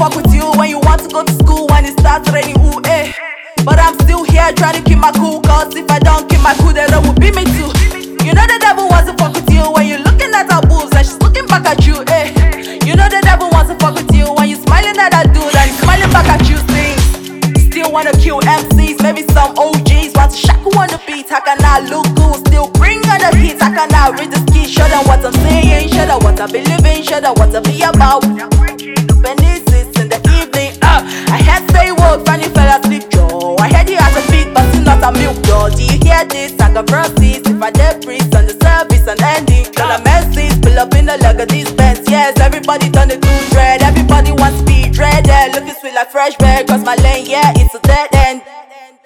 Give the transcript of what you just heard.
fuck with you when you want to go to school when it starts raining, ooh, eh. But I'm still here trying to keep my cool, cause if I don't keep my cool, then it will be me too. You know the devil wants to fuck with you when you're looking at her boobs and she's looking back at you, eh. You know the devil wants to fuck with you when you're smiling at that dude and smiling back at you, sing. Still wanna kill MCs, maybe some OGs want to shackle on the beat. How can I look good? Still bring on the heat. How can I read the ski? Show them what I'm saying, show them what I believe in, show them what I be about. Hear this? I got verses, if I dead priest on the service and ending. Got a message, pull up in the leg of these bands. Yes, everybody done it do dread, everybody wants speed dread. Yeah, looking sweet like fresh bread, cause my lane, yeah, it's a dead end.